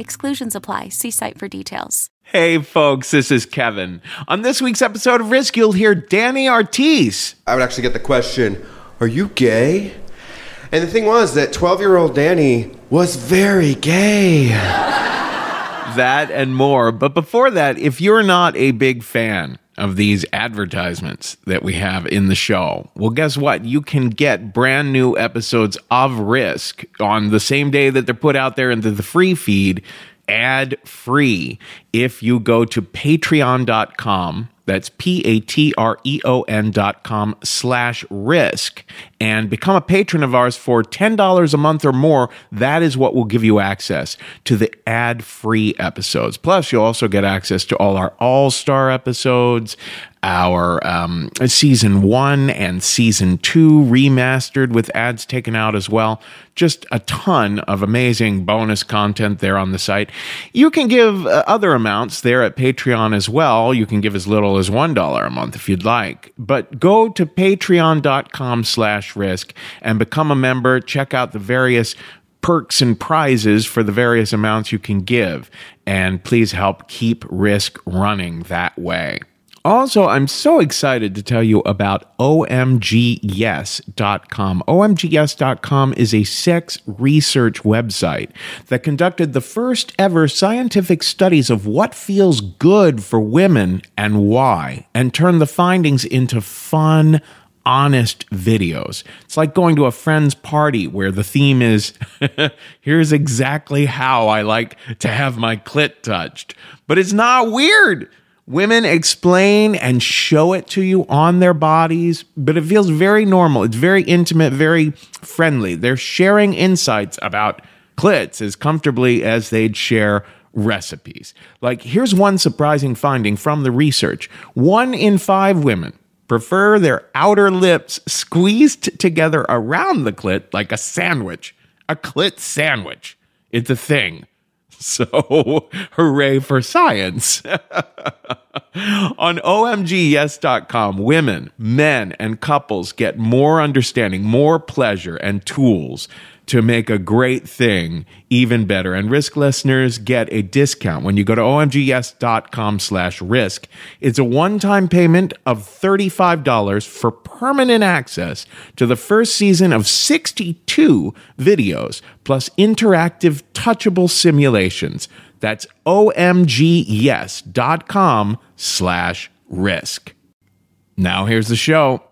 Exclusions apply. See site for details. Hey, folks, this is Kevin. On this week's episode of Risk, you'll hear Danny Ortiz. I would actually get the question, Are you gay? And the thing was that 12 year old Danny was very gay. That and more. But before that, if you're not a big fan of these advertisements that we have in the show, well, guess what? You can get brand new episodes of Risk on the same day that they're put out there into the free feed ad free if you go to patreon.com. That's P A T R E O N dot com slash risk and become a patron of ours for $10 a month or more. That is what will give you access to the ad free episodes. Plus, you'll also get access to all our all star episodes, our um, season one and season two remastered with ads taken out as well. Just a ton of amazing bonus content there on the site. You can give uh, other amounts there at Patreon as well. You can give as little as $1 a month if you'd like. But go to patreon.com slash risk and become a member. Check out the various perks and prizes for the various amounts you can give. And please help keep risk running that way. Also, I'm so excited to tell you about OMGYes.com. OMGYes.com is a sex research website that conducted the first ever scientific studies of what feels good for women and why, and turned the findings into fun, honest videos. It's like going to a friend's party where the theme is here's exactly how I like to have my clit touched. But it's not weird. Women explain and show it to you on their bodies, but it feels very normal. It's very intimate, very friendly. They're sharing insights about clits as comfortably as they'd share recipes. Like, here's one surprising finding from the research one in five women prefer their outer lips squeezed together around the clit like a sandwich. A clit sandwich. It's a thing. So, hooray for science. On OMGYes.com, women, men, and couples get more understanding, more pleasure, and tools to make a great thing even better. And risk listeners get a discount when you go to omgyes.com slash risk. It's a one-time payment of $35 for permanent access to the first season of 62 videos plus interactive touchable simulations. That's omgyes.com slash risk. Now here's the show.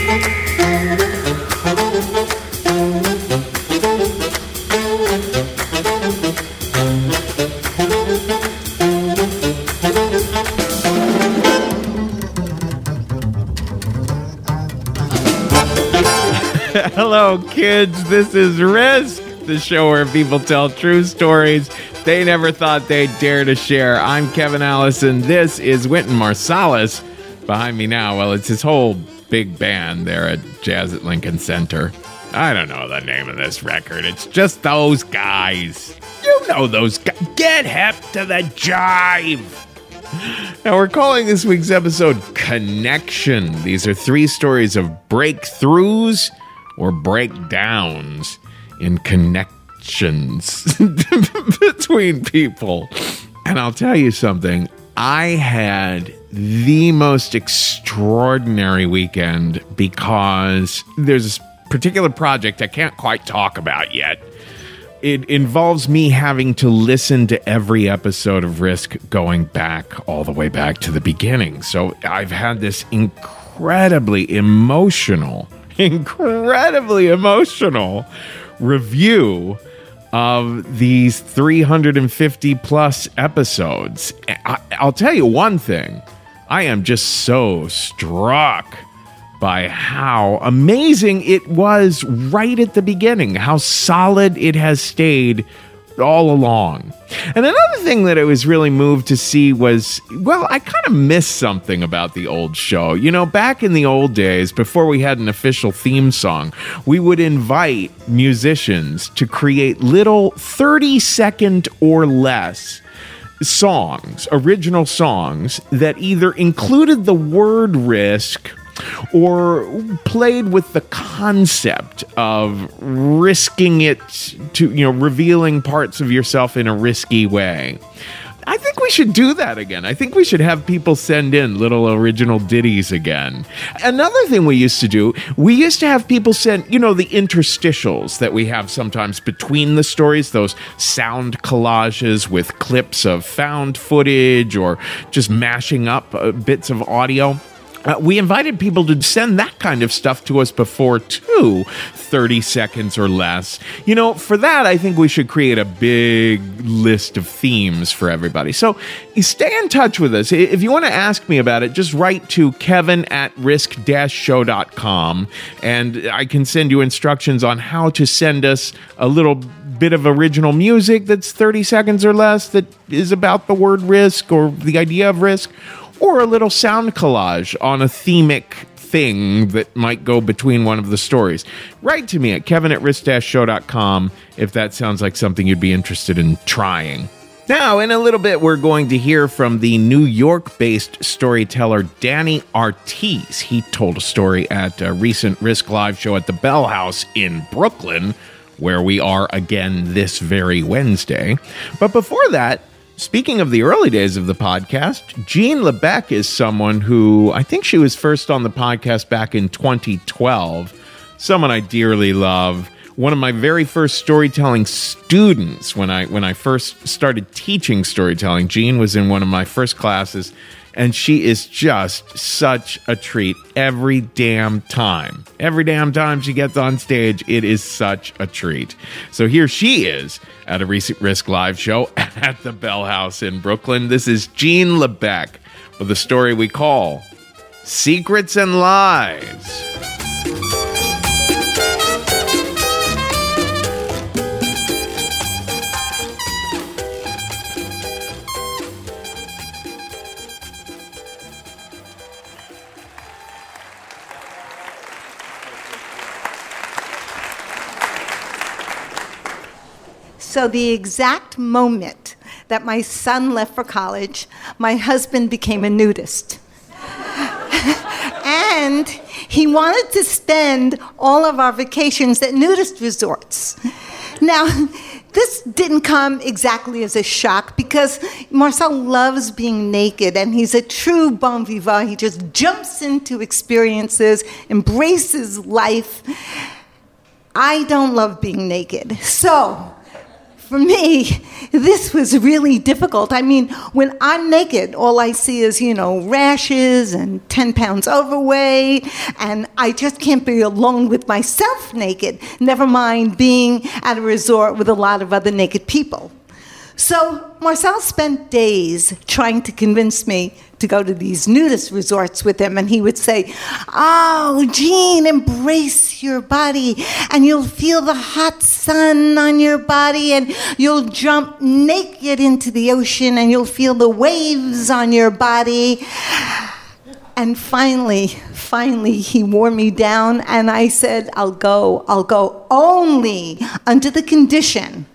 Hello, kids. This is Risk, the show where people tell true stories they never thought they'd dare to share. I'm Kevin Allison. This is Wynton Marsalis. Behind me now, well, it's his whole big band there at Jazz at Lincoln Center. I don't know the name of this record. It's just those guys. You know those guys. Get hip to the jive. Now, we're calling this week's episode Connection. These are three stories of breakthroughs or breakdowns in connections between people. And I'll tell you something, I had the most extraordinary weekend because there's this particular project I can't quite talk about yet. it involves me having to listen to every episode of Risk going back all the way back to the beginning. So I've had this incredibly emotional, incredibly emotional review of these 350 plus episodes. I, will tell you one thing I am just so struck by how amazing it was right at the beginning, how solid it has stayed all along. And another thing that I was really moved to see was well, I kind of missed something about the old show. You know, back in the old days, before we had an official theme song, we would invite musicians to create little 30 second or less songs, original songs that either included the word risk or played with the concept of risking it to, you know, revealing parts of yourself in a risky way. I think we should do that again. I think we should have people send in little original ditties again. Another thing we used to do, we used to have people send, you know, the interstitials that we have sometimes between the stories, those sound collages with clips of found footage or just mashing up uh, bits of audio. Uh, we invited people to send that kind of stuff to us before, too, 30 seconds or less. You know, for that, I think we should create a big list of themes for everybody. So stay in touch with us. If you want to ask me about it, just write to kevin at risk show.com and I can send you instructions on how to send us a little bit of original music that's 30 seconds or less that is about the word risk or the idea of risk or a little sound collage on a themic thing that might go between one of the stories. Write to me at kevin at risk-show.com if that sounds like something you'd be interested in trying. Now, in a little bit, we're going to hear from the New York based storyteller Danny Artis. He told a story at a recent Risk Live show at the Bell House in Brooklyn, where we are again this very Wednesday. But before that, Speaking of the early days of the podcast, Jean Lebec is someone who I think she was first on the podcast back in 2012. Someone I dearly love. One of my very first storytelling students when I when I first started teaching storytelling. Jean was in one of my first classes and she is just such a treat every damn time. Every damn time she gets on stage, it is such a treat. So here she is at a recent Risk Live show at the Bell House in Brooklyn. This is Jean LeBeck with a story we call Secrets and Lies. So, the exact moment that my son left for college, my husband became a nudist. and he wanted to spend all of our vacations at nudist resorts. Now, this didn't come exactly as a shock because Marcel loves being naked and he's a true bon vivant. He just jumps into experiences, embraces life. I don't love being naked. So, for me, this was really difficult. I mean, when I'm naked, all I see is, you know, rashes and 10 pounds overweight, and I just can't be alone with myself naked, never mind being at a resort with a lot of other naked people. So Marcel spent days trying to convince me to go to these nudist resorts with him, and he would say, Oh, Jean, embrace your body, and you'll feel the hot sun on your body, and you'll jump naked into the ocean, and you'll feel the waves on your body. And finally, finally, he wore me down, and I said, I'll go, I'll go only under the condition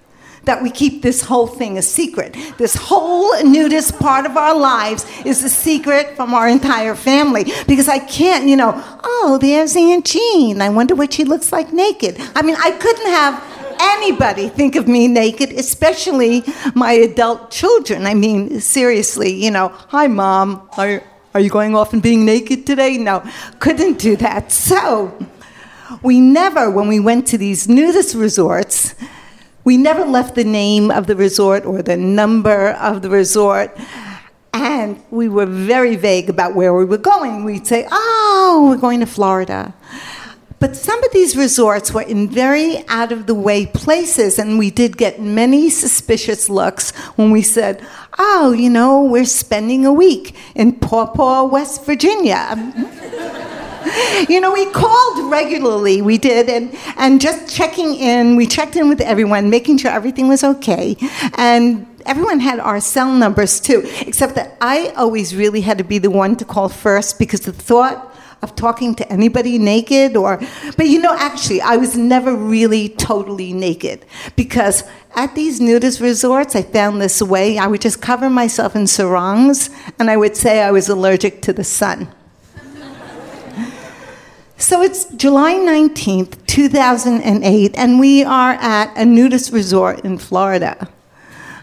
that we keep this whole thing a secret. This whole nudist part of our lives is a secret from our entire family because I can't, you know, oh, there's Aunt Jean. I wonder what she looks like naked. I mean, I couldn't have anybody think of me naked, especially my adult children. I mean, seriously, you know, hi, mom. Are, are you going off and being naked today? No, couldn't do that. So, we never, when we went to these nudist resorts, We never left the name of the resort or the number of the resort. And we were very vague about where we were going. We'd say, oh, we're going to Florida. But some of these resorts were in very out of the way places, and we did get many suspicious looks when we said, Oh, you know, we're spending a week in Paw Paw, West Virginia. you know, we called regularly, we did, and, and just checking in, we checked in with everyone, making sure everything was okay. And everyone had our cell numbers too, except that I always really had to be the one to call first because the thought of talking to anybody naked or but you know actually I was never really totally naked because at these nudist resorts I found this way I would just cover myself in sarongs and I would say I was allergic to the sun. So it's July 19th, 2008, and we are at a nudist resort in Florida.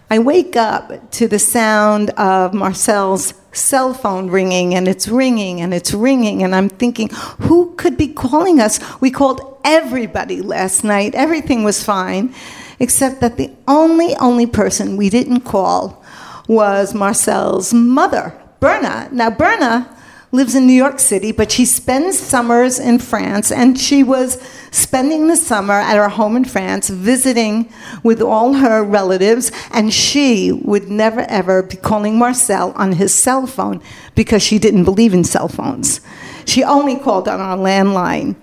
I wake up to the sound of Marcel's cell phone ringing, and it's ringing, and it's ringing, and I'm thinking, who could be calling us? We called everybody last night, everything was fine, except that the only, only person we didn't call was Marcel's mother, Berna. Now, Berna lives in New York City, but she spends summers in France, and she was spending the summer at her home in France, visiting with all her relatives, and she would never ever be calling Marcel on his cell phone because she didn't believe in cell phones. She only called on our landline.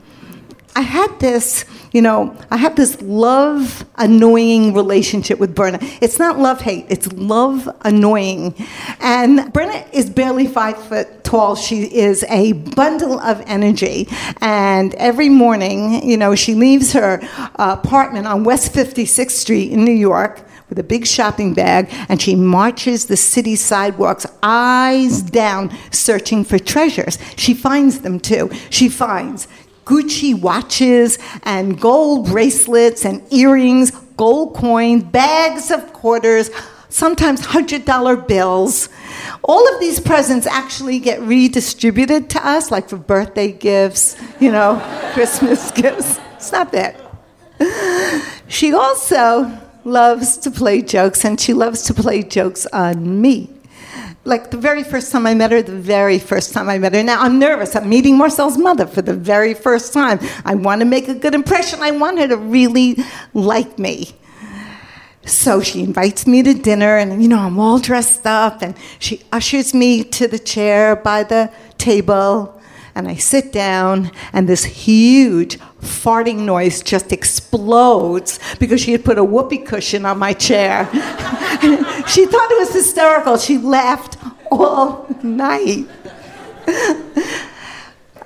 I had this you know, I have this love annoying relationship with Berna. It's not love hate, it's love annoying. And Berna is barely five foot tall. She is a bundle of energy. And every morning, you know, she leaves her apartment on West 56th Street in New York with a big shopping bag, and she marches the city sidewalks, eyes down, searching for treasures. She finds them too. She finds Gucci watches and gold bracelets and earrings, gold coins, bags of quarters, sometimes $100 bills. All of these presents actually get redistributed to us, like for birthday gifts, you know, Christmas gifts. It's not bad. She also loves to play jokes, and she loves to play jokes on me like the very first time I met her, the very first time I met her. Now I'm nervous. I'm meeting Marcel's mother for the very first time. I want to make a good impression. I want her to really like me. So she invites me to dinner, and you know, I'm all dressed up, and she ushers me to the chair by the table, and I sit down, and this huge farting noise just explodes because she had put a whoopee cushion on my chair. she thought it was hysterical. She laughed all night.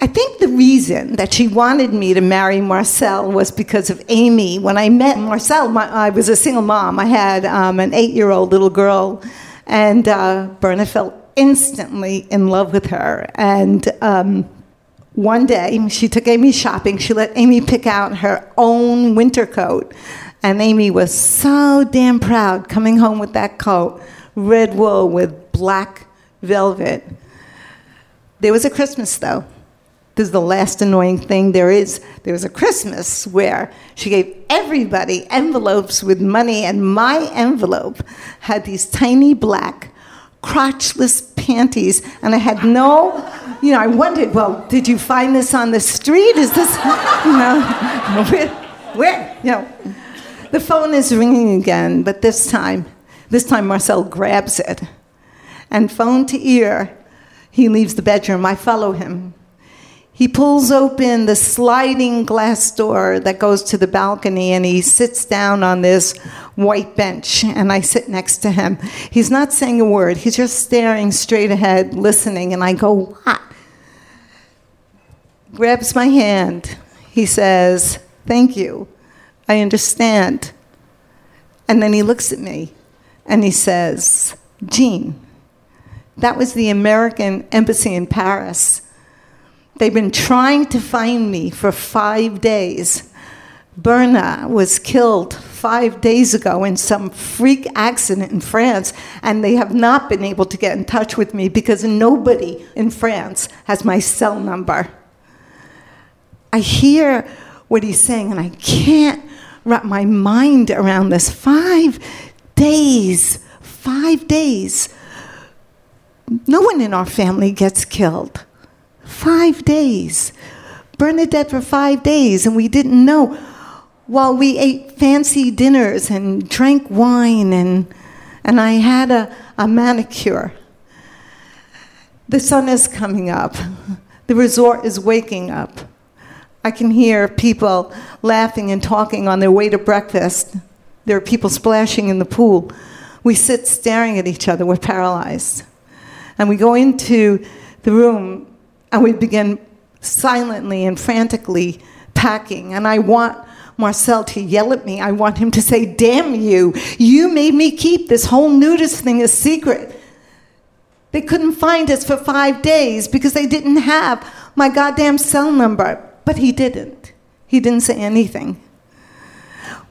I think the reason that she wanted me to marry Marcel was because of Amy. When I met Marcel, my, I was a single mom. I had um, an eight year old little girl, and uh, Berna felt instantly in love with her. And um, one day, she took Amy shopping. She let Amy pick out her own winter coat. And Amy was so damn proud coming home with that coat, red wool with black velvet. There was a Christmas, though. This is the last annoying thing there is. There was a Christmas where she gave everybody envelopes with money, and my envelope had these tiny black crotchless panties, and I had no, you know, I wondered, well, did you find this on the street? Is this, you know, where, where, you know. The phone is ringing again, but this time, this time Marcel grabs it, and phone to ear, he leaves the bedroom. I follow him. He pulls open the sliding glass door that goes to the balcony and he sits down on this white bench and I sit next to him. He's not saying a word, he's just staring straight ahead, listening, and I go, What? Grabs my hand. He says, Thank you. I understand. And then he looks at me and he says, Jean, that was the American embassy in Paris. They've been trying to find me for five days. Berna was killed five days ago in some freak accident in France, and they have not been able to get in touch with me because nobody in France has my cell number. I hear what he's saying, and I can't wrap my mind around this. Five days, five days. No one in our family gets killed. Five days. Berna dead for five days, and we didn't know. While we ate fancy dinners and drank wine, and, and I had a, a manicure. The sun is coming up. The resort is waking up. I can hear people laughing and talking on their way to breakfast. There are people splashing in the pool. We sit staring at each other. We're paralyzed. And we go into the room and we begin silently and frantically packing. And I want Marcel to yell at me. I want him to say, Damn you, you made me keep this whole nudist thing a secret. They couldn't find us for five days because they didn't have my goddamn cell number. But he didn't. He didn't say anything.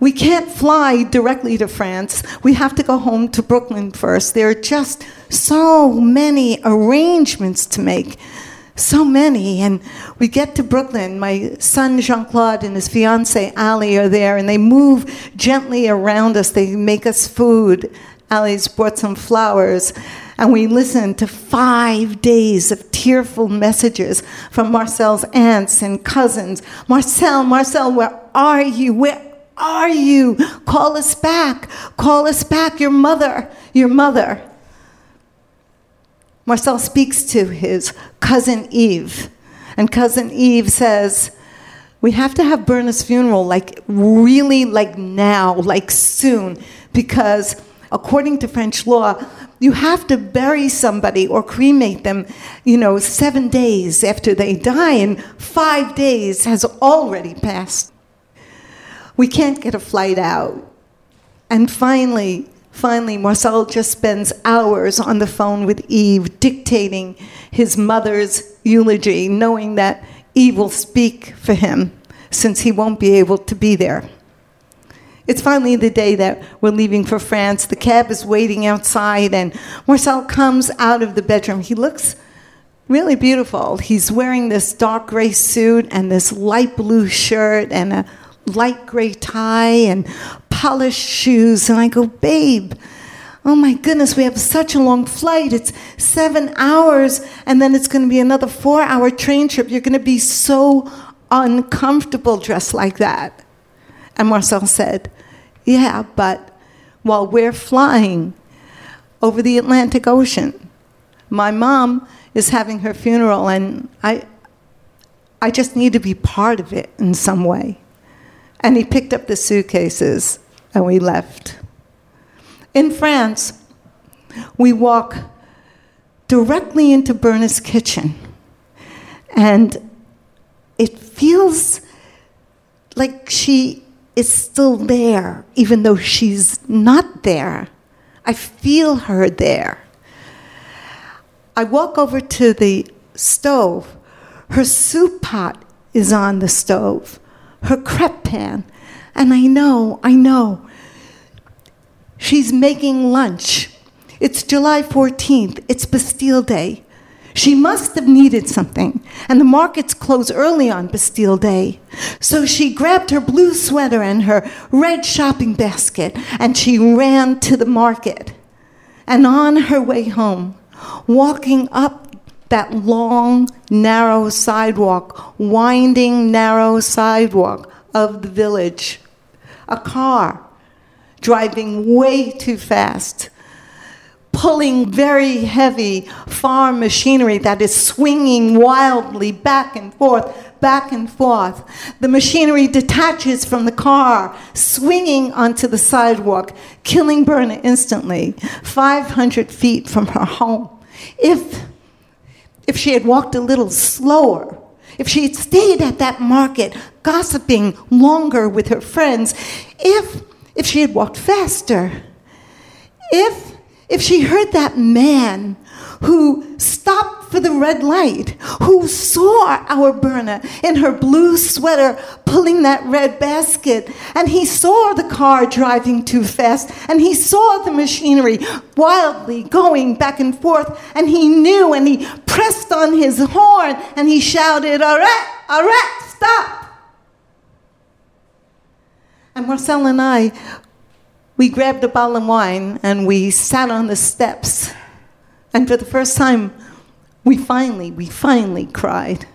We can't fly directly to France. We have to go home to Brooklyn first. There are just so many arrangements to make. So many. And we get to Brooklyn. My son Jean Claude and his fiancee Ali are there, and they move gently around us. They make us food. Ali's brought some flowers and we listen to five days of tearful messages from Marcel's aunts and cousins. Marcel, Marcel, where are you? Where are you? Call us back. Call us back. Your mother, your mother. Marcel speaks to his cousin Eve, and cousin Eve says, we have to have Berna's funeral like really like now, like soon, because according to French law, you have to bury somebody or cremate them, you know, seven days after they die, and five days has already passed. We can't get a flight out. And finally, finally, Marcel just spends hours on the phone with Eve, dictating his mother's eulogy, knowing that Eve will speak for him since he won't be able to be there. It's finally the day that we're leaving for France. The cab is waiting outside, and Marcel comes out of the bedroom. He looks really beautiful. He's wearing this dark gray suit and this light blue shirt and a light gray tie and polished shoes. And I go, Babe, oh my goodness, we have such a long flight. It's seven hours, and then it's going to be another four hour train trip. You're going to be so uncomfortable dressed like that. And Marcel said, Yeah, but while we're flying over the Atlantic Ocean, my mom is having her funeral, and I, I just need to be part of it in some way. And he picked up the suitcases and we left. In France, we walk directly into Berna's kitchen, and it feels like she is still there, even though she's not there. I feel her there. I walk over to the stove. Her soup pot is on the stove, her crepe pan. And I know, I know, she's making lunch. It's July 14th, it's Bastille Day. She must have needed something, and the markets close early on Bastille Day. So she grabbed her blue sweater and her red shopping basket, and she ran to the market. And on her way home, walking up that long, narrow sidewalk, winding, narrow sidewalk of the village, a car driving way too fast pulling very heavy farm machinery that is swinging wildly back and forth, back and forth. The machinery detaches from the car, swinging onto the sidewalk, killing Berna instantly, 500 feet from her home. If, if she had walked a little slower, if she had stayed at that market, gossiping longer with her friends, if, if she had walked faster, if if she heard that man who stopped for the red light, who saw our Berna in her blue sweater pulling that red basket, and he saw the car driving too fast, and he saw the machinery wildly going back and forth, and he knew, and he pressed on his horn, and he shouted, Arrête, arrête, stop. And Marcel and I, we grabbed a bottle of wine and we sat on the steps. And for the first time, we finally, we finally cried.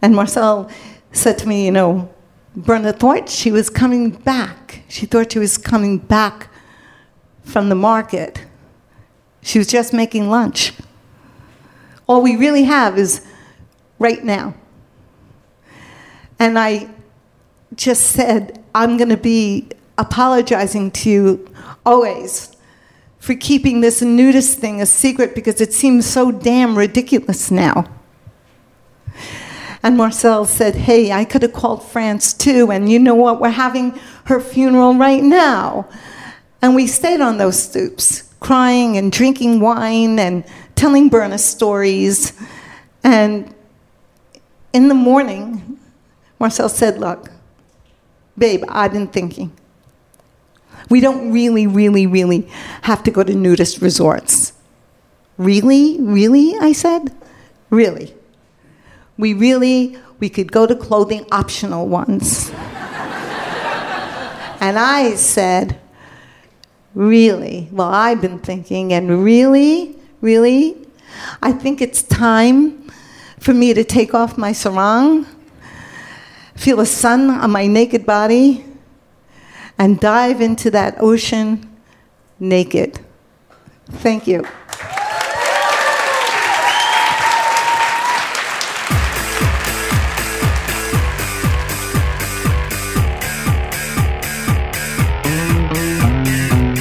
And Marcel said to me, you know, Berna thought she was coming back. She thought she was coming back from the market. She was just making lunch. All we really have is right now. And I just said, I'm going to be apologizing to you always for keeping this nudist thing a secret because it seems so damn ridiculous now. And Marcel said, Hey, I could have called France too, and you know what? We're having her funeral right now. And we stayed on those stoops, crying and drinking wine and telling Berna stories. And in the morning, Marcel said, Look, babe, I've been thinking. We don't really, really, really have to go to nudist resorts. Really? Really? I said. Really. We really, we could go to clothing optional ones. and I said, Really? Well, I've been thinking, and really, really, I think it's time for me to take off my sarong, feel the sun on my naked body, and dive into that ocean naked. Thank you.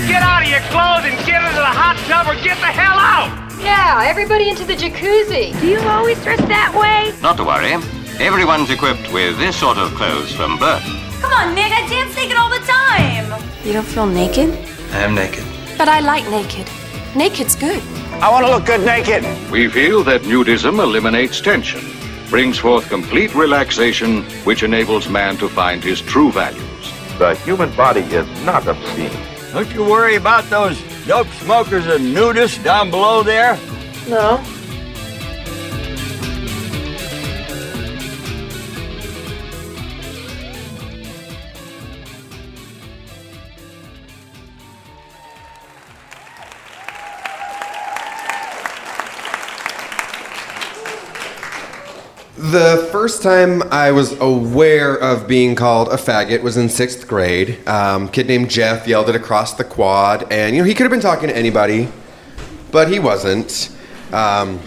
Get out of your clothes and get into the hot tub or get the hell out! Yeah, everybody into the jacuzzi. Do you always dress that way? Not to worry. Everyone's equipped with this sort of clothes from birth. Come on, Nick, I dance naked all the time. You don't feel naked? I am naked. But I like naked. Naked's good. I want to look good naked. We feel that nudism eliminates tension, brings forth complete relaxation, which enables man to find his true values. The human body is not obscene. Don't you worry about those dope smokers and nudists down below there? No. First time I was aware of being called a faggot was in sixth grade. Um, kid named Jeff yelled it across the quad, and you know he could have been talking to anybody, but he wasn't. Um,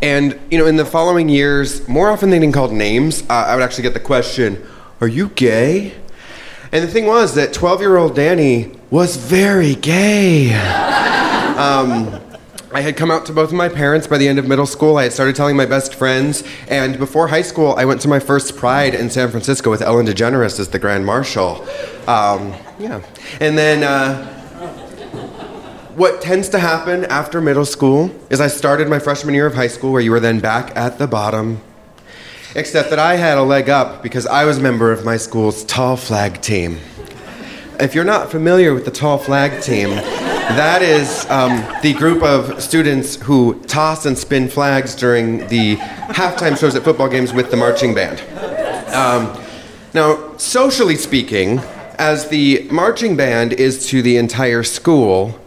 and you know, in the following years, more often than being called names, uh, I would actually get the question, "Are you gay?" And the thing was that 12-year-old Danny was very gay. Um, I had come out to both of my parents by the end of middle school. I had started telling my best friends. And before high school, I went to my first Pride in San Francisco with Ellen DeGeneres as the Grand Marshal. Um, yeah. And then uh, what tends to happen after middle school is I started my freshman year of high school, where you were then back at the bottom. Except that I had a leg up because I was a member of my school's tall flag team. If you're not familiar with the tall flag team, that is um, the group of students who toss and spin flags during the halftime shows at football games with the marching band. Um, now, socially speaking, as the marching band is to the entire school,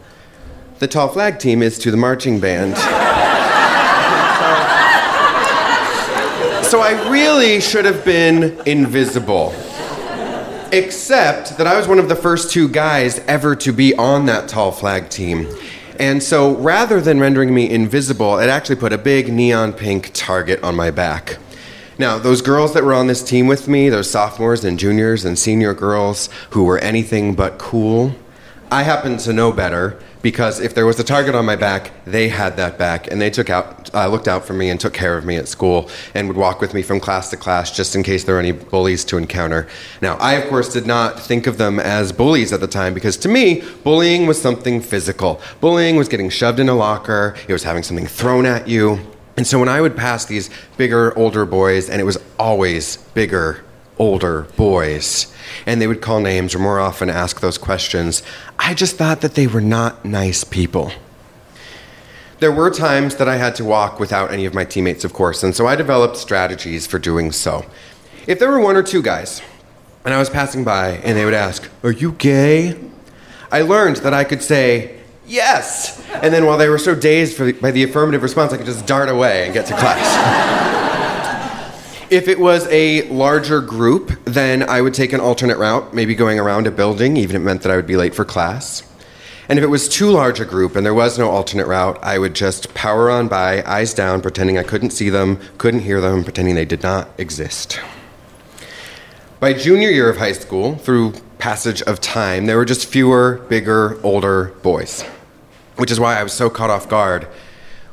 the tall flag team is to the marching band. so I really should have been invisible. Except that I was one of the first two guys ever to be on that tall flag team. And so rather than rendering me invisible, it actually put a big neon pink target on my back. Now, those girls that were on this team with me, those sophomores and juniors and senior girls who were anything but cool, I happened to know better because if there was a target on my back, they had that back, and they took out, uh, looked out for me and took care of me at school, and would walk with me from class to class just in case there were any bullies to encounter. Now, I of course did not think of them as bullies at the time because to me, bullying was something physical. Bullying was getting shoved in a locker. It was having something thrown at you. And so when I would pass these bigger, older boys, and it was always bigger, older boys, and they would call names or more often ask those questions, I just thought that they were not nice people. There were times that I had to walk without any of my teammates, of course, and so I developed strategies for doing so. If there were one or two guys and I was passing by, and they would ask, Are you gay? I learned that I could say, Yes! And then while they were so dazed the, by the affirmative response, I could just dart away and get to class. If it was a larger group, then I would take an alternate route, maybe going around a building, even if it meant that I would be late for class. And if it was too large a group and there was no alternate route, I would just power on by, eyes down, pretending I couldn't see them, couldn't hear them, pretending they did not exist. By junior year of high school, through passage of time, there were just fewer, bigger, older boys. Which is why I was so caught off guard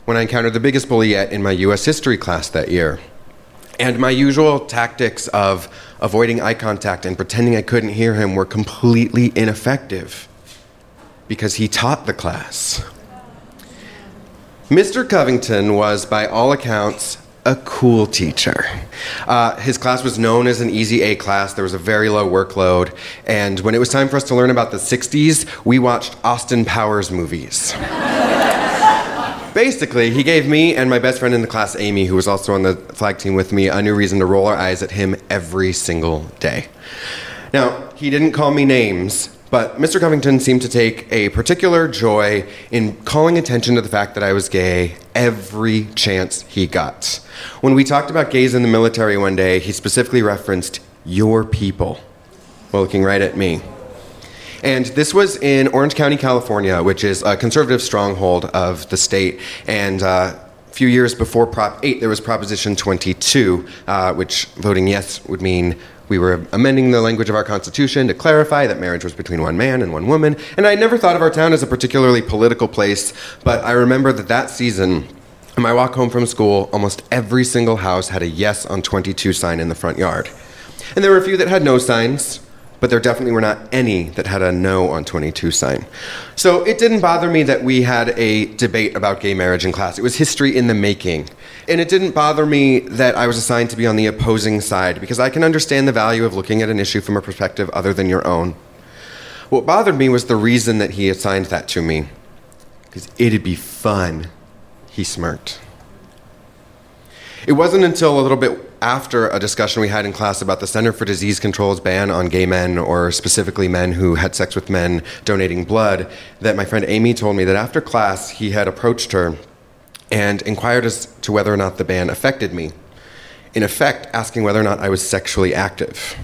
when I encountered the biggest bully yet in my US history class that year. And my usual tactics of avoiding eye contact and pretending I couldn't hear him were completely ineffective because he taught the class. Mr. Covington was, by all accounts, a cool teacher. Uh, his class was known as an easy A class. There was a very low workload. And when it was time for us to learn about the 60s, we watched Austin Powers movies. Basically, he gave me and my best friend in the class, Amy, who was also on the flag team with me, a new reason to roll our eyes at him every single day. Now, he didn't call me names, but Mr. Covington seemed to take a particular joy in calling attention to the fact that I was gay every chance he got. When we talked about gays in the military one day, he specifically referenced your people while looking right at me. And this was in Orange County, California, which is a conservative stronghold of the state. And uh, a few years before Prop 8, there was Proposition 22, uh, which voting yes would mean we were amending the language of our Constitution to clarify that marriage was between one man and one woman. And I never thought of our town as a particularly political place, but I remember that that season, on my walk home from school, almost every single house had a yes on 22 sign in the front yard. And there were a few that had no signs, but there definitely were not any that had a no on 22 sign. So it didn't bother me that we had a debate about gay marriage in class. It was history in the making. And it didn't bother me that I was assigned to be on the opposing side because I can understand the value of looking at an issue from a perspective other than your own. What bothered me was the reason that he assigned that to me. Because it'd be fun, he smirked. It wasn't until a little bit after a discussion we had in class about the Center for Disease Control's ban on gay men, or specifically men who had sex with men donating blood, that my friend Amy told me that after class he had approached her and inquired as to whether or not the ban affected me. In effect, asking whether or not I was sexually active.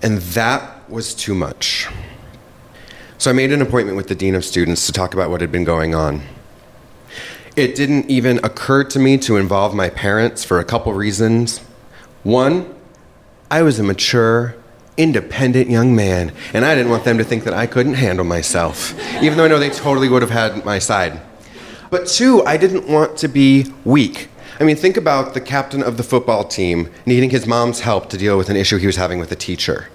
And that was too much. So I made an appointment with the Dean of Students to talk about what had been going on. It didn't even occur to me to involve my parents for a couple reasons. One, I was a mature, independent young man, and I didn't want them to think that I couldn't handle myself, even though I know they totally would have had my side. But two, I didn't want to be weak. I mean, think about the captain of the football team needing his mom's help to deal with an issue he was having with a teacher.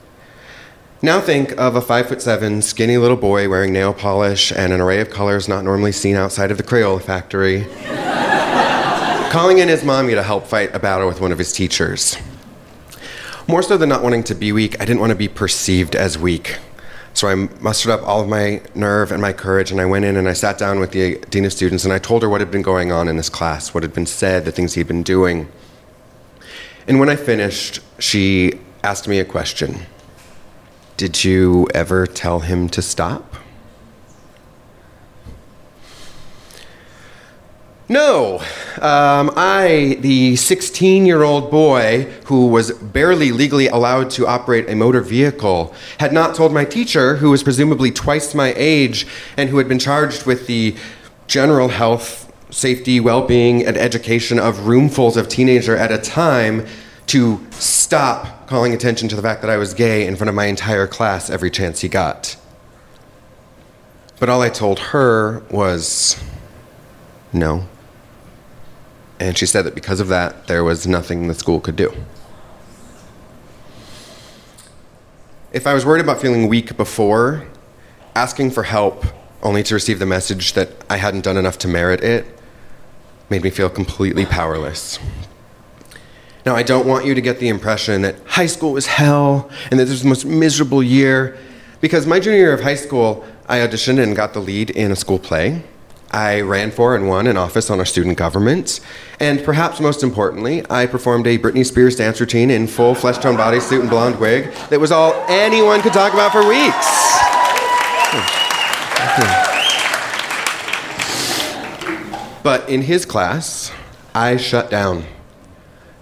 Now think of a five foot seven, skinny little boy wearing nail polish and an array of colors not normally seen outside of the Crayola factory, calling in his mommy to help fight a battle with one of his teachers. More so than not wanting to be weak, I didn't want to be perceived as weak. So I mustered up all of my nerve and my courage, and I went in and I sat down with the dean of students and I told her what had been going on in this class, what had been said, the things he'd been doing. And when I finished, she asked me a question. Did you ever tell him to stop? No. Um, I, the 16 year old boy who was barely legally allowed to operate a motor vehicle, had not told my teacher, who was presumably twice my age and who had been charged with the general health, safety, well being, and education of roomfuls of teenager at a time, to stop calling attention to the fact that I was gay in front of my entire class every chance he got. But all I told her was no. And she said that because of that, there was nothing the school could do. If I was worried about feeling weak before, asking for help only to receive the message that I hadn't done enough to merit it made me feel completely powerless. Now, I don't want you to get the impression that high school was hell and that this was the most miserable year, because my junior year of high school, I auditioned and got the lead in a school play. I ran for and won an office on our student government. And perhaps most importantly, I performed a Britney Spears dance routine in full flesh tone bodysuit and blonde wig that was all anyone could talk about for weeks. But in his class, I shut down.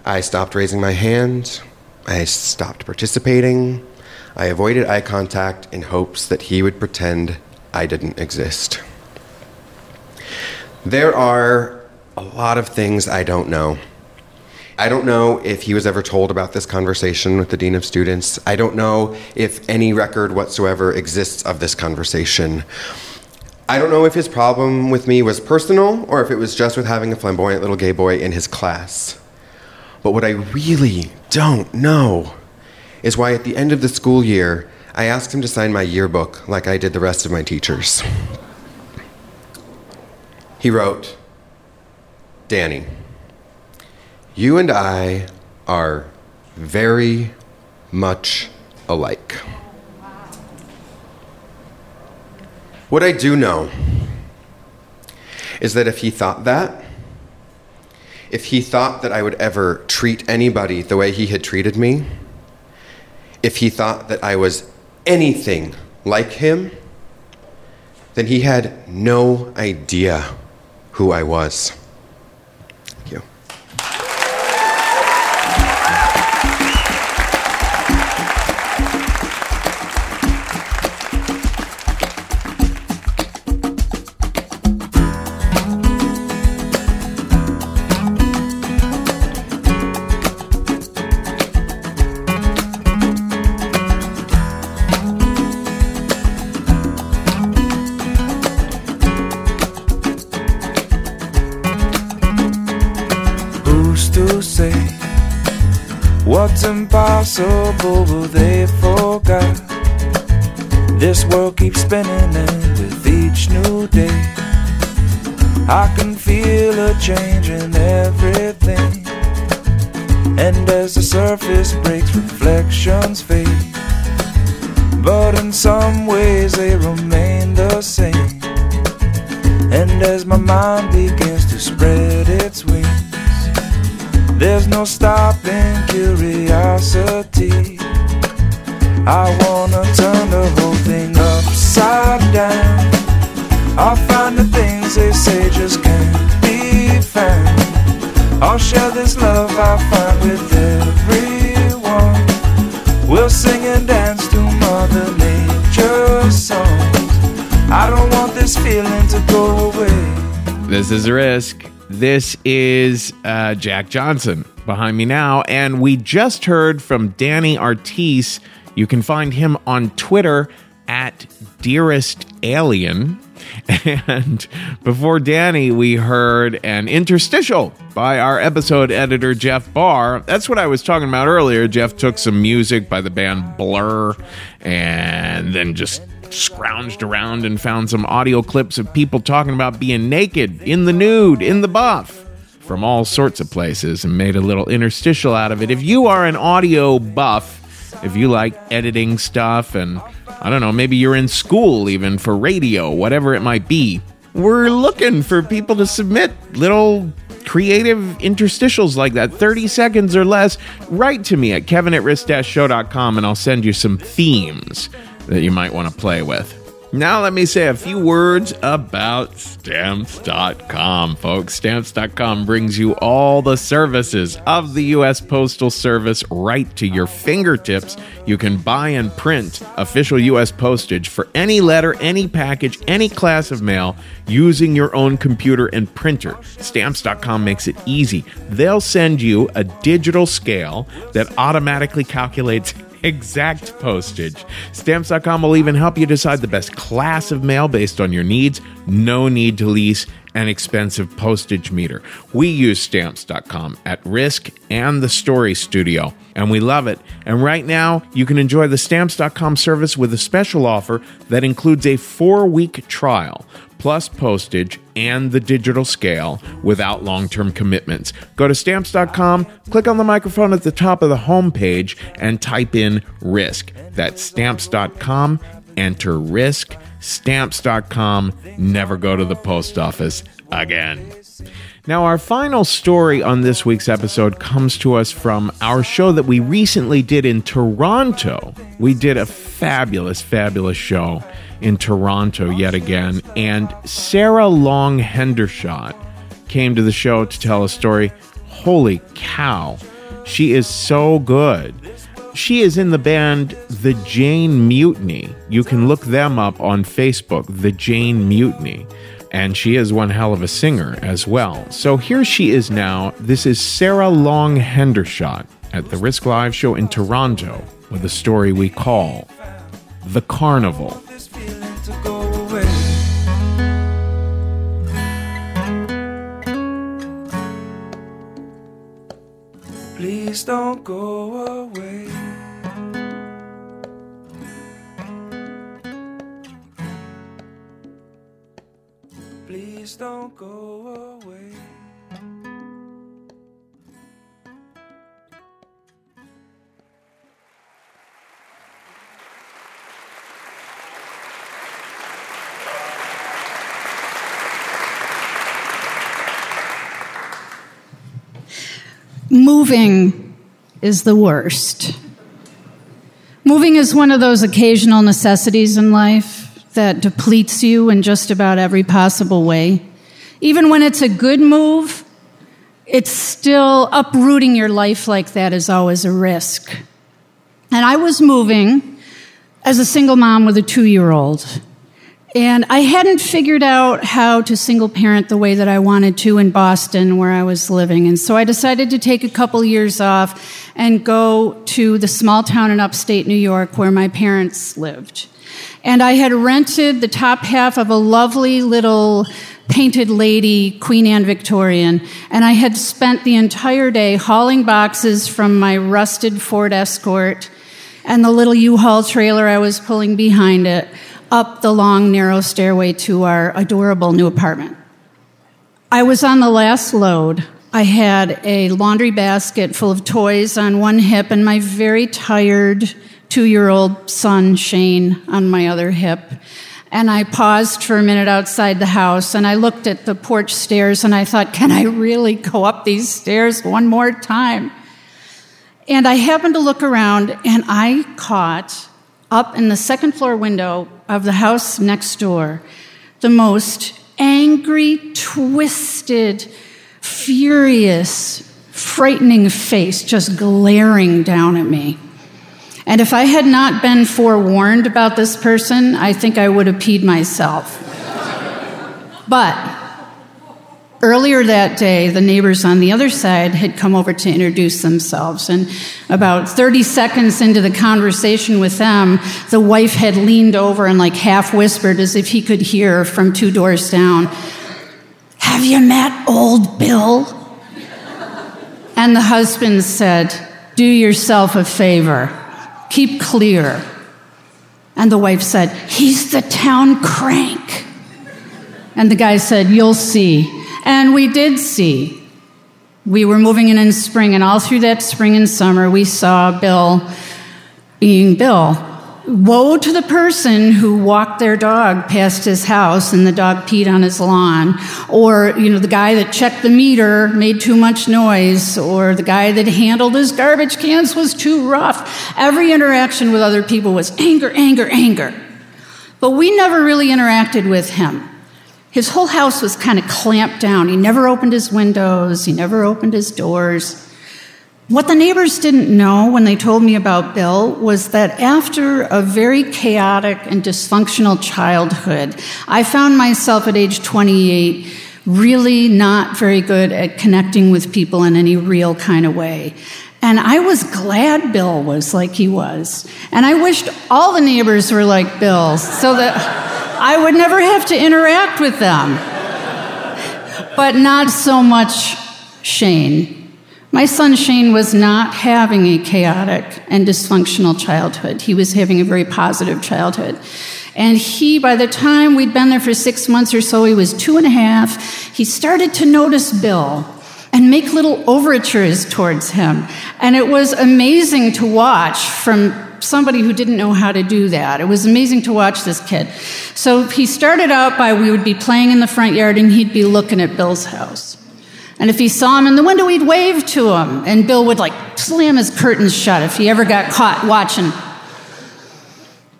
I stopped raising my hand. I stopped participating. I avoided eye contact in hopes that he would pretend I didn't exist. There are a lot of things I don't know. I don't know if he was ever told about this conversation with the Dean of Students. I don't know if any record whatsoever exists of this conversation. I don't know if his problem with me was personal or if it was just with having a flamboyant little gay boy in his class. But what I really don't know is why at the end of the school year, I asked him to sign my yearbook like I did the rest of my teachers. He wrote, Danny, you and I are very much alike. What I do know is that if he thought that, if he thought that I would ever treat anybody the way he had treated me, if he thought that I was anything like him, then he had no idea who I was. Feel a change in everything. And as the surface breaks, reflections fade. But in some ways, they remain the same. And as my mind begins to spread its wings, there's no stopping curiosity. I wanna turn the whole thing upside down. I'll find the things they say just can't be found. I'll share this love I find with everyone. We'll sing and dance to Mother Nature's songs. I don't want this feeling to go away. This is a Risk. This is uh, Jack Johnson behind me now. And we just heard from Danny Artis. You can find him on Twitter at Dearest Alien. And before Danny, we heard an interstitial by our episode editor, Jeff Barr. That's what I was talking about earlier. Jeff took some music by the band Blur and then just scrounged around and found some audio clips of people talking about being naked, in the nude, in the buff, from all sorts of places and made a little interstitial out of it. If you are an audio buff, if you like editing stuff and I don't know, maybe you're in school even for radio, whatever it might be, we're looking for people to submit little creative interstitials like that, 30 seconds or less. Write to me at kevin at risk-show.com and I'll send you some themes that you might want to play with. Now, let me say a few words about stamps.com, folks. Stamps.com brings you all the services of the U.S. Postal Service right to your fingertips. You can buy and print official U.S. postage for any letter, any package, any class of mail using your own computer and printer. Stamps.com makes it easy. They'll send you a digital scale that automatically calculates exact postage. Stamps.com will even help you decide the best class of mail based on your needs. No need to lease an expensive postage meter. We use Stamps.com at Risk and the Story Studio, and we love it. And right now, you can enjoy the Stamps.com service with a special offer that includes a four week trial plus postage and the digital scale without long term commitments. Go to stamps.com, click on the microphone at the top of the homepage, and type in risk. That's stamps.com, enter risk. Stamps.com. Never go to the post office again. Now, our final story on this week's episode comes to us from our show that we recently did in Toronto. We did a fabulous, fabulous show in Toronto yet again, and Sarah Long Hendershot came to the show to tell a story. Holy cow, she is so good. She is in the band The Jane Mutiny. You can look them up on Facebook, The Jane Mutiny and she is one hell of a singer as well. So here she is now. This is Sarah Long Hendershot at the Risk Live show in Toronto with a story we call The Carnival. Please don't go away. Please don't go away. Moving is the worst. Moving is one of those occasional necessities in life that depletes you in just about every possible way. Even when it's a good move, it's still uprooting your life like that is always a risk. And I was moving as a single mom with a two year old. And I hadn't figured out how to single parent the way that I wanted to in Boston, where I was living. And so I decided to take a couple years off and go to the small town in upstate New York where my parents lived. And I had rented the top half of a lovely little painted lady, Queen Anne Victorian, and I had spent the entire day hauling boxes from my rusted Ford Escort and the little U-Haul trailer I was pulling behind it up the long, narrow stairway to our adorable new apartment. I was on the last load. I had a laundry basket full of toys on one hip and my very tired two year old son, Shane, on my other hip. And I paused for a minute outside the house and I looked at the porch stairs and I thought, can I really go up these stairs one more time? And I happened to look around and I caught up in the second floor window of the house next door the most angry, twisted, furious, frightening face just glaring down at me. And if I had not been forewarned about this person, I think I would have peed myself. but earlier that day, the neighbors on the other side had come over to introduce themselves. And about 30 seconds into the conversation with them, the wife had leaned over and, like, half whispered as if he could hear from two doors down, Have you met old Bill? And the husband said, Do yourself a favor keep clear. And the wife said, He's the town crank. And the guy said, You'll see. And we did see. We were moving in in spring, and all through that spring and summer, we saw Bill being Bill. Woe to the person who walked their dog past his house and the dog peed on his lawn, or you know the guy that checked the meter made too much noise, or the guy that handled his garbage cans was too rough. Every interaction with other people was anger, anger, anger. But we never really interacted with him. His whole house was kind of clamped down. He never opened his windows, he never opened his doors. What the neighbors didn't know when they told me about Bill was that after a very chaotic and dysfunctional childhood, I found myself at age 28 really not very good at connecting with people in any real kind of way. And I was glad Bill was like he was. And I wished all the neighbors were like Bill so that I would never have to interact with them. But not so much Shane. My son Shane was not having a chaotic and dysfunctional childhood. He was having a very positive childhood. And he, by the time we'd been there for six months or so, he was two and a half, he started to notice Bill and make little overtures towards him. And it was amazing to watch from somebody who didn't know how to do that. It was amazing to watch this kid. So he started out by we would be playing in the front yard and he'd be looking at Bill's house. And if he saw him in the window, he'd wave to him. And Bill would like slam his curtains shut if he ever got caught watching.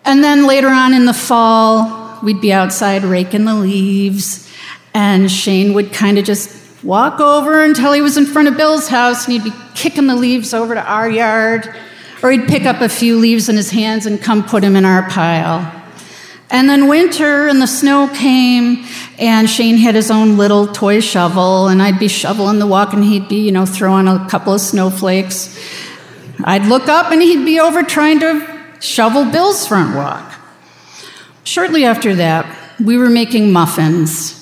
And then later on in the fall, we'd be outside raking the leaves. And Shane would kind of just walk over until he was in front of Bill's house and he'd be kicking the leaves over to our yard. Or he'd pick up a few leaves in his hands and come put them in our pile. And then winter and the snow came, and Shane had his own little toy shovel, and I'd be shoveling the walk, and he'd be, you know, throwing a couple of snowflakes. I'd look up, and he'd be over trying to shovel Bill's front walk. Shortly after that, we were making muffins,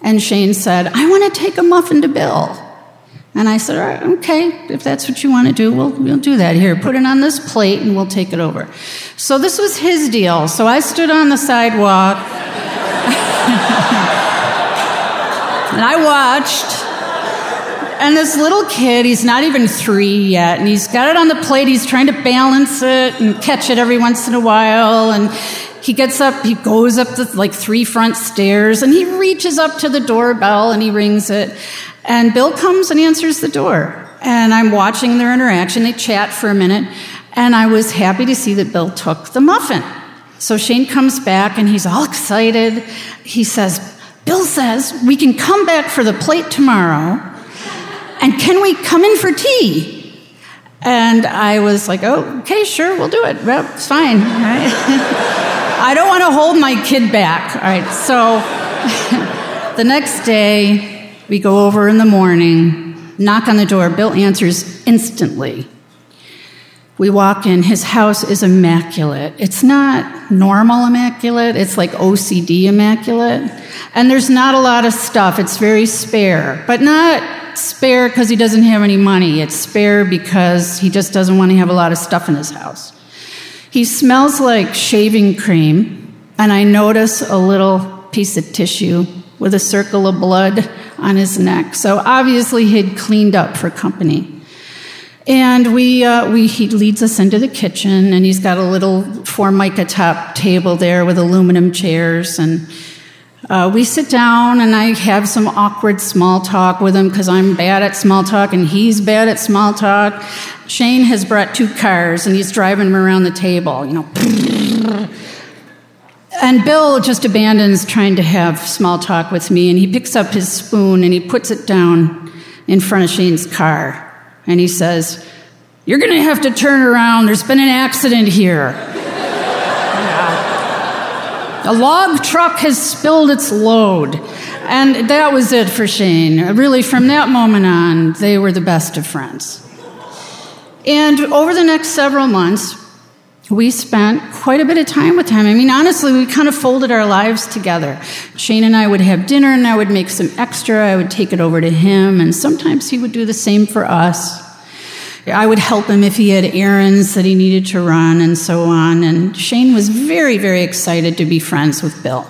and Shane said, I want to take a muffin to Bill. And I said, okay, if that's what you want to do, we'll, we'll do that. Here, put it on this plate and we'll take it over. So this was his deal. So I stood on the sidewalk and I watched. And this little kid, he's not even three yet, and he's got it on the plate. He's trying to balance it and catch it every once in a while. And he gets up, he goes up the like three front stairs, and he reaches up to the doorbell and he rings it. And Bill comes and answers the door. And I'm watching their interaction. They chat for a minute. And I was happy to see that Bill took the muffin. So Shane comes back and he's all excited. He says, Bill says we can come back for the plate tomorrow. And can we come in for tea? And I was like, oh, okay, sure, we'll do it. Well, it's fine. I don't want to hold my kid back. All right, so the next day, we go over in the morning, knock on the door. Bill answers instantly. We walk in. His house is immaculate. It's not normal immaculate, it's like OCD immaculate. And there's not a lot of stuff. It's very spare, but not spare because he doesn't have any money. It's spare because he just doesn't want to have a lot of stuff in his house. He smells like shaving cream, and I notice a little piece of tissue with a circle of blood on his neck. So obviously he'd cleaned up for company. And we, uh, we, he leads us into the kitchen, and he's got a little formica top table there with aluminum chairs. And uh, we sit down, and I have some awkward small talk with him because I'm bad at small talk, and he's bad at small talk. Shane has brought two cars, and he's driving them around the table, you know. And Bill just abandons trying to have small talk with me, and he picks up his spoon and he puts it down in front of Shane's car. And he says, You're going to have to turn around. There's been an accident here. A log truck has spilled its load. And that was it for Shane. Really, from that moment on, they were the best of friends. And over the next several months, we spent quite a bit of time with him. I mean, honestly, we kind of folded our lives together. Shane and I would have dinner, and I would make some extra. I would take it over to him, and sometimes he would do the same for us. I would help him if he had errands that he needed to run, and so on. And Shane was very, very excited to be friends with Bill.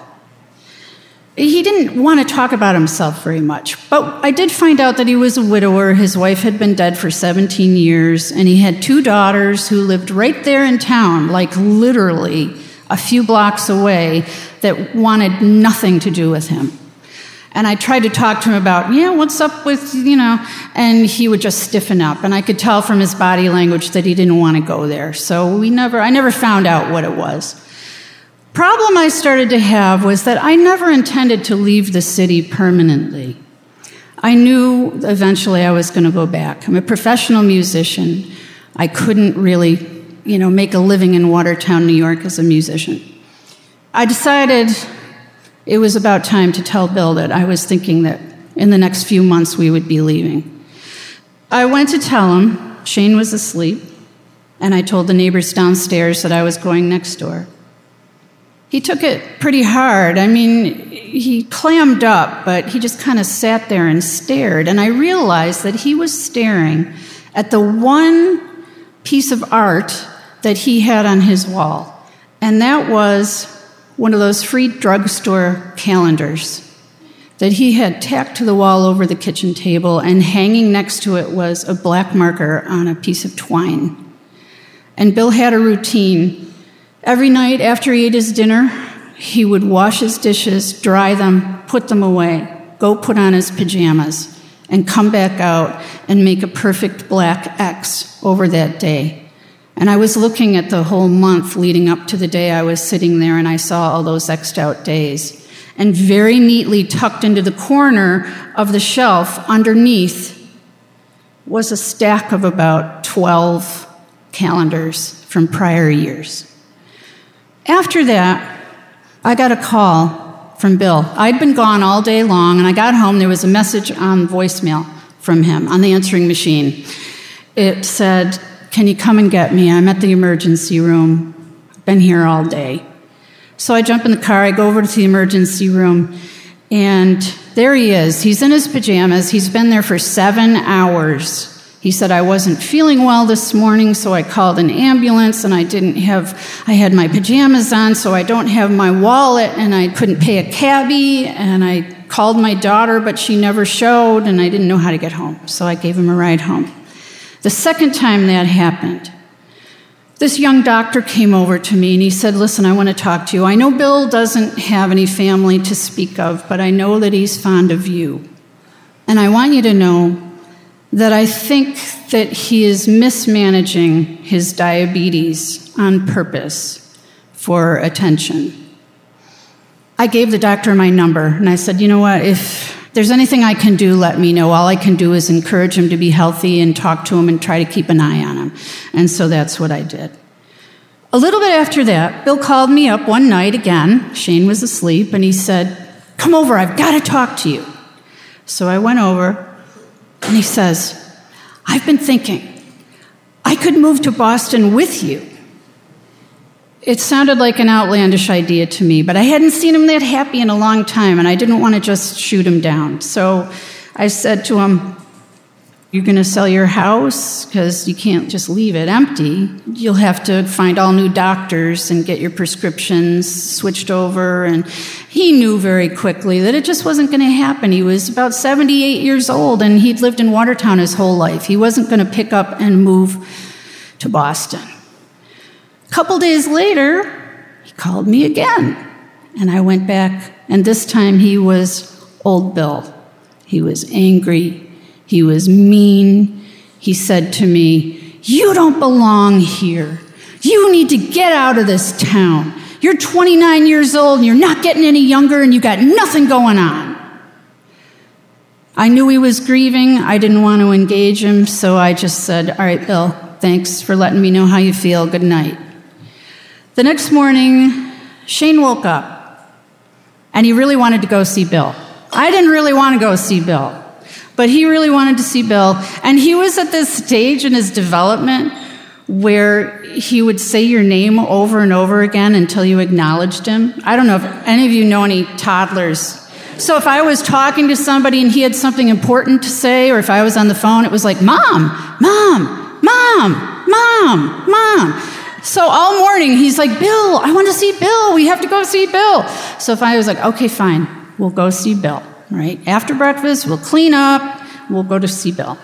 He didn't want to talk about himself very much, but I did find out that he was a widower. His wife had been dead for 17 years, and he had two daughters who lived right there in town, like literally a few blocks away, that wanted nothing to do with him. And I tried to talk to him about, yeah, what's up with, you know, and he would just stiffen up. And I could tell from his body language that he didn't want to go there. So we never, I never found out what it was problem I started to have was that I never intended to leave the city permanently. I knew eventually I was going to go back. I'm a professional musician. I couldn't really, you know, make a living in Watertown, New York as a musician. I decided it was about time to tell Bill that I was thinking that in the next few months we would be leaving. I went to tell him Shane was asleep, and I told the neighbors downstairs that I was going next door. He took it pretty hard. I mean, he clammed up, but he just kind of sat there and stared. And I realized that he was staring at the one piece of art that he had on his wall. And that was one of those free drugstore calendars that he had tacked to the wall over the kitchen table, and hanging next to it was a black marker on a piece of twine. And Bill had a routine. Every night after he ate his dinner, he would wash his dishes, dry them, put them away, go put on his pajamas, and come back out and make a perfect black X over that day. And I was looking at the whole month leading up to the day I was sitting there, and I saw all those X'd out days. And very neatly tucked into the corner of the shelf underneath was a stack of about 12 calendars from prior years. After that, I got a call from Bill. I'd been gone all day long, and I got home. There was a message on voicemail from him on the answering machine. It said, can you come and get me? I'm at the emergency room. I've been here all day. So I jump in the car, I go over to the emergency room, and there he is. He's in his pajamas. He's been there for seven hours. He said, I wasn't feeling well this morning, so I called an ambulance and I didn't have, I had my pajamas on, so I don't have my wallet and I couldn't pay a cabbie and I called my daughter, but she never showed and I didn't know how to get home. So I gave him a ride home. The second time that happened, this young doctor came over to me and he said, Listen, I want to talk to you. I know Bill doesn't have any family to speak of, but I know that he's fond of you. And I want you to know that I think that he is mismanaging his diabetes on purpose for attention. I gave the doctor my number and I said, You know what? If there's anything I can do, let me know. All I can do is encourage him to be healthy and talk to him and try to keep an eye on him. And so that's what I did. A little bit after that, Bill called me up one night again. Shane was asleep, and he said, Come over, I've got to talk to you. So I went over, and he says, I've been thinking, I could move to Boston with you. It sounded like an outlandish idea to me, but I hadn't seen him that happy in a long time, and I didn't want to just shoot him down. So I said to him, You're going to sell your house because you can't just leave it empty. You'll have to find all new doctors and get your prescriptions switched over. And he knew very quickly that it just wasn't going to happen. He was about 78 years old, and he'd lived in Watertown his whole life. He wasn't going to pick up and move to Boston. A couple days later, he called me again. And I went back, and this time he was old Bill. He was angry. He was mean. He said to me, You don't belong here. You need to get out of this town. You're 29 years old and you're not getting any younger and you got nothing going on. I knew he was grieving. I didn't want to engage him, so I just said, All right, Bill, thanks for letting me know how you feel. Good night. The next morning, Shane woke up and he really wanted to go see Bill. I didn't really want to go see Bill, but he really wanted to see Bill. And he was at this stage in his development where he would say your name over and over again until you acknowledged him. I don't know if any of you know any toddlers. So if I was talking to somebody and he had something important to say, or if I was on the phone, it was like, Mom, Mom, Mom, Mom, Mom. So all morning he's like, Bill, I want to see Bill. We have to go see Bill. So if I was like, okay, fine, we'll go see Bill, right? After breakfast, we'll clean up, we'll go to see Bill.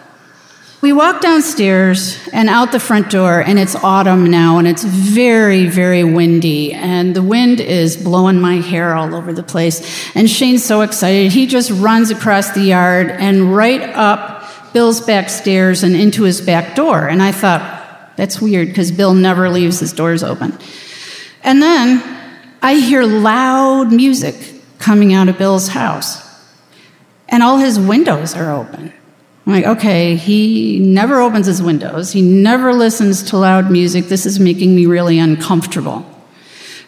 We walk downstairs and out the front door, and it's autumn now, and it's very, very windy, and the wind is blowing my hair all over the place. And Shane's so excited. He just runs across the yard and right up Bill's back stairs and into his back door. And I thought, that's weird because Bill never leaves his doors open. And then I hear loud music coming out of Bill's house, and all his windows are open. I'm like, okay, he never opens his windows. He never listens to loud music. This is making me really uncomfortable.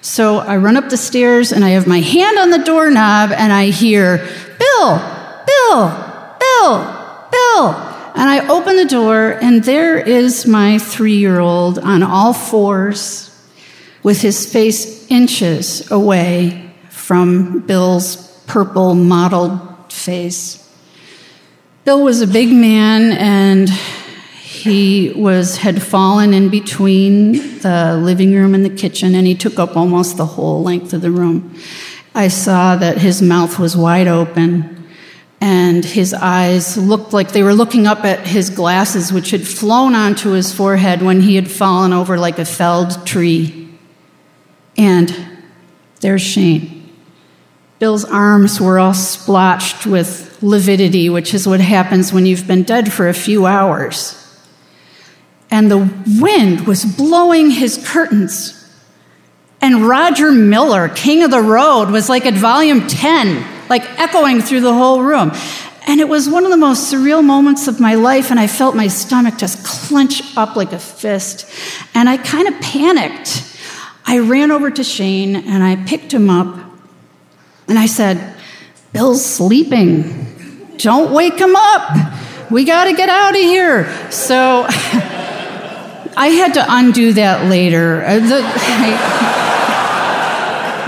So I run up the stairs and I have my hand on the doorknob and I hear, Bill, Bill, Bill, Bill. And I open the door, and there is my three year old on all fours with his face inches away from Bill's purple mottled face. Bill was a big man, and he was had fallen in between the living room and the kitchen, and he took up almost the whole length of the room. I saw that his mouth was wide open and his eyes looked like they were looking up at his glasses, which had flown onto his forehead when he had fallen over like a felled tree. And there's Shane. Bill's arms were all splotched with lividity, which is what happens when you've been dead for a few hours. And the wind was blowing his curtains. And Roger Miller, King of the Road, was like at volume 10 like echoing through the whole room. And it was one of the most surreal moments of my life, and I felt my stomach just clench up like a fist. And I kind of panicked. I ran over to Shane and I picked him up, and I said, Bill's sleeping. Don't wake him up. We got to get out of here. So I had to undo that later. Uh, the, I,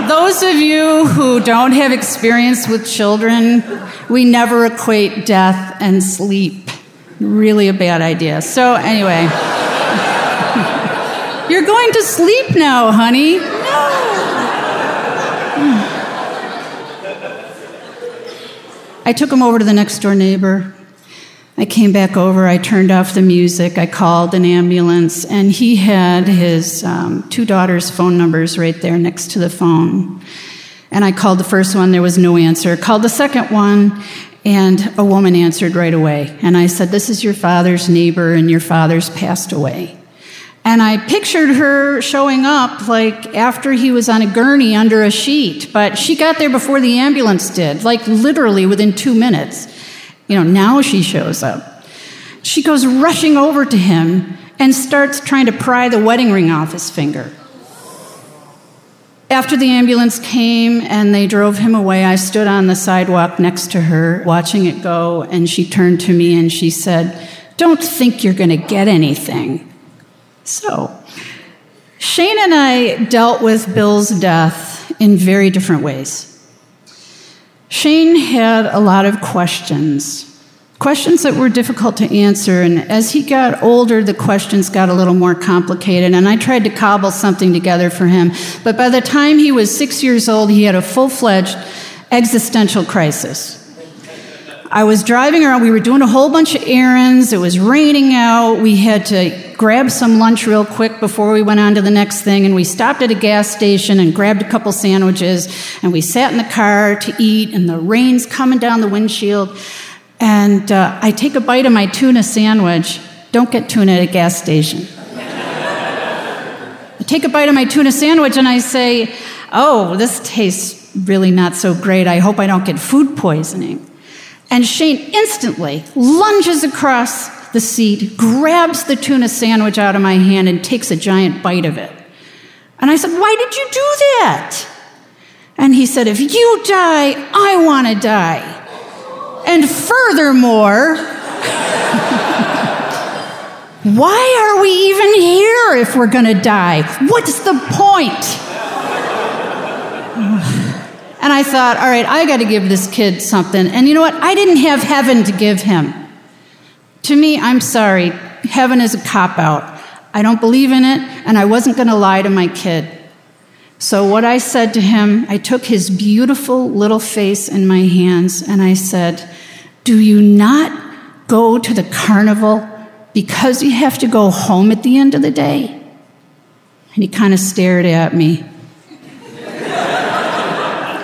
those of you who don't have experience with children, we never equate death and sleep. Really a bad idea. So, anyway, you're going to sleep now, honey. I took him over to the next door neighbor. I came back over, I turned off the music, I called an ambulance, and he had his um, two daughters' phone numbers right there next to the phone. And I called the first one, there was no answer. Called the second one, and a woman answered right away. And I said, This is your father's neighbor, and your father's passed away. And I pictured her showing up like after he was on a gurney under a sheet, but she got there before the ambulance did, like literally within two minutes. You know, now she shows up. She goes rushing over to him and starts trying to pry the wedding ring off his finger. After the ambulance came and they drove him away, I stood on the sidewalk next to her, watching it go, and she turned to me and she said, Don't think you're going to get anything. So, Shane and I dealt with Bill's death in very different ways. Shane had a lot of questions, questions that were difficult to answer. And as he got older, the questions got a little more complicated. And I tried to cobble something together for him. But by the time he was six years old, he had a full fledged existential crisis. I was driving around. We were doing a whole bunch of errands. It was raining out. We had to grab some lunch real quick before we went on to the next thing. And we stopped at a gas station and grabbed a couple sandwiches. And we sat in the car to eat. And the rain's coming down the windshield. And uh, I take a bite of my tuna sandwich. Don't get tuna at a gas station. I take a bite of my tuna sandwich and I say, Oh, this tastes really not so great. I hope I don't get food poisoning. And Shane instantly lunges across the seat, grabs the tuna sandwich out of my hand, and takes a giant bite of it. And I said, Why did you do that? And he said, If you die, I want to die. And furthermore, why are we even here if we're going to die? What's the point? And I thought, all right, I got to give this kid something. And you know what? I didn't have heaven to give him. To me, I'm sorry, heaven is a cop out. I don't believe in it, and I wasn't going to lie to my kid. So, what I said to him, I took his beautiful little face in my hands and I said, Do you not go to the carnival because you have to go home at the end of the day? And he kind of stared at me.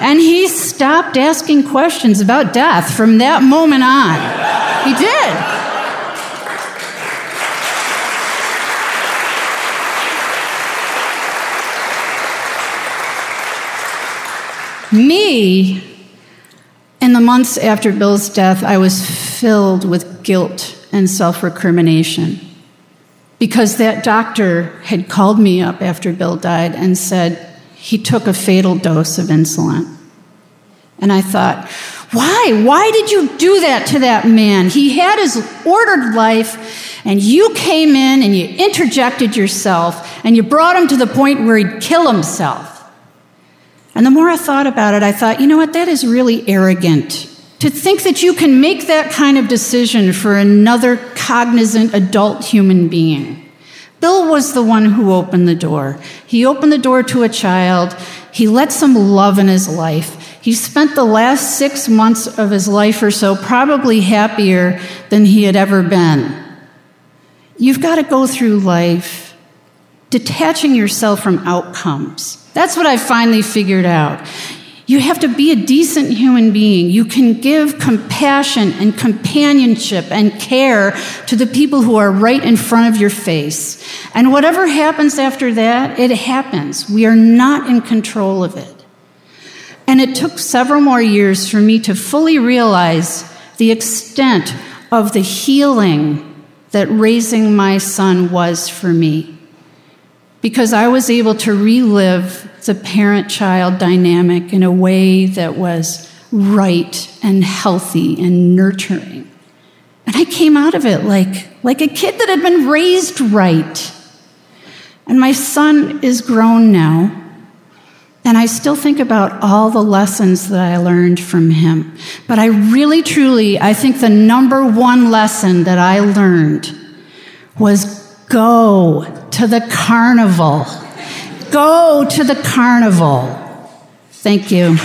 And he stopped asking questions about death from that moment on. He did. Me, in the months after Bill's death, I was filled with guilt and self recrimination because that doctor had called me up after Bill died and said he took a fatal dose of insulin. And I thought, why? Why did you do that to that man? He had his ordered life, and you came in and you interjected yourself, and you brought him to the point where he'd kill himself. And the more I thought about it, I thought, you know what? That is really arrogant. To think that you can make that kind of decision for another cognizant adult human being. Bill was the one who opened the door. He opened the door to a child. He let some love in his life. He spent the last six months of his life or so probably happier than he had ever been. You've got to go through life detaching yourself from outcomes. That's what I finally figured out. You have to be a decent human being. You can give compassion and companionship and care to the people who are right in front of your face. And whatever happens after that, it happens. We are not in control of it. And it took several more years for me to fully realize the extent of the healing that raising my son was for me. Because I was able to relive the parent child dynamic in a way that was right and healthy and nurturing. And I came out of it like, like a kid that had been raised right. And my son is grown now. And I still think about all the lessons that I learned from him. But I really, truly, I think the number one lesson that I learned was go to the carnival. Go to the carnival. Thank you.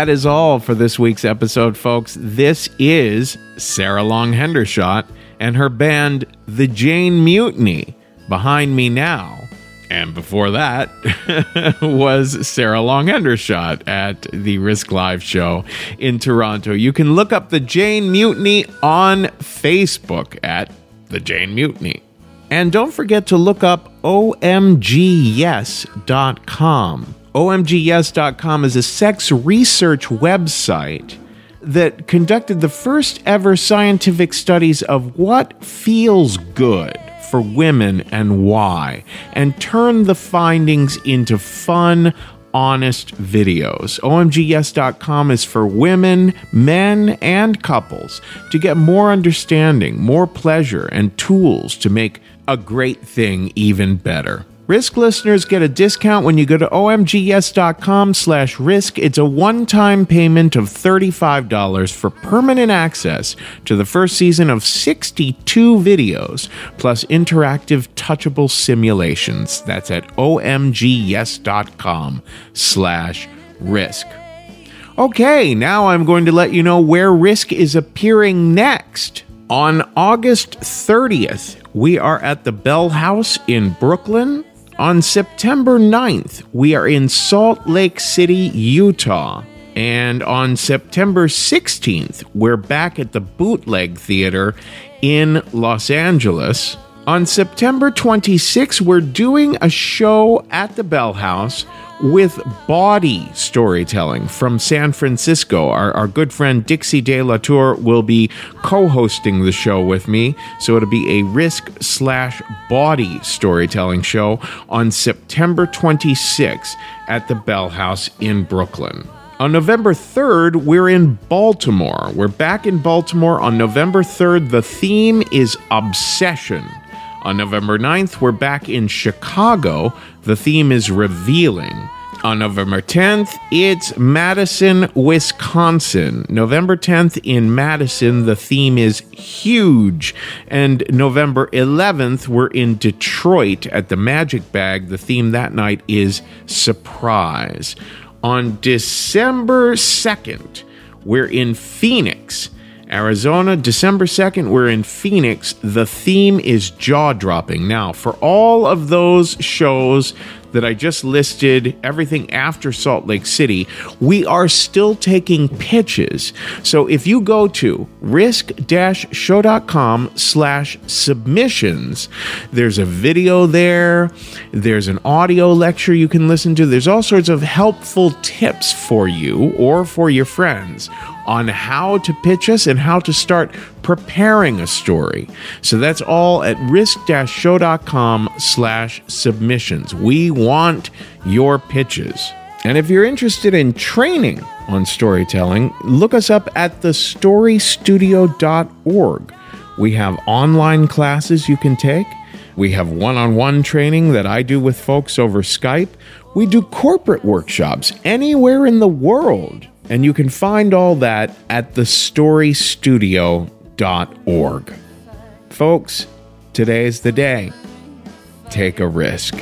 That is all for this week's episode, folks. This is Sarah Long Hendershot and her band, The Jane Mutiny. Behind me now, and before that was Sarah Long Hendershot at the Risk Live show in Toronto. You can look up The Jane Mutiny on Facebook at The Jane Mutiny. And don't forget to look up omgyes.com OMGYes.com is a sex research website that conducted the first ever scientific studies of what feels good for women and why, and turned the findings into fun, honest videos. OMGYes.com is for women, men, and couples to get more understanding, more pleasure, and tools to make a great thing even better. Risk listeners get a discount when you go to omgyes.com slash risk. It's a one-time payment of $35 for permanent access to the first season of 62 videos, plus interactive touchable simulations. That's at omgyes.com slash risk. Okay, now I'm going to let you know where Risk is appearing next. On August 30th, we are at the Bell House in Brooklyn On September 9th, we are in Salt Lake City, Utah. And on September 16th, we're back at the Bootleg Theater in Los Angeles. On September 26th, we're doing a show at the Bell House with bawdy storytelling from San Francisco. Our, our good friend Dixie De La Tour will be co hosting the show with me. So it'll be a risk slash bawdy storytelling show on September 26th at the Bell House in Brooklyn. On November 3rd, we're in Baltimore. We're back in Baltimore on November 3rd. The theme is obsession. On November 9th, we're back in Chicago. The theme is revealing. On November 10th, it's Madison, Wisconsin. November 10th in Madison, the theme is huge. And November 11th, we're in Detroit at the Magic Bag. The theme that night is surprise. On December 2nd, we're in Phoenix. Arizona, December 2nd, we're in Phoenix. The theme is jaw dropping. Now, for all of those shows that I just listed, everything after Salt Lake City, we are still taking pitches. So if you go to risk-show.com slash submissions, there's a video there, there's an audio lecture you can listen to, there's all sorts of helpful tips for you or for your friends on how to pitch us and how to start preparing a story. So that's all at risk-show.com slash submissions. We want your pitches. And if you're interested in training on storytelling, look us up at thestorystudio.org. We have online classes you can take. We have one on one training that I do with folks over Skype. We do corporate workshops anywhere in the world. And you can find all that at thestorystudio.org. Folks, today's the day. Take a risk.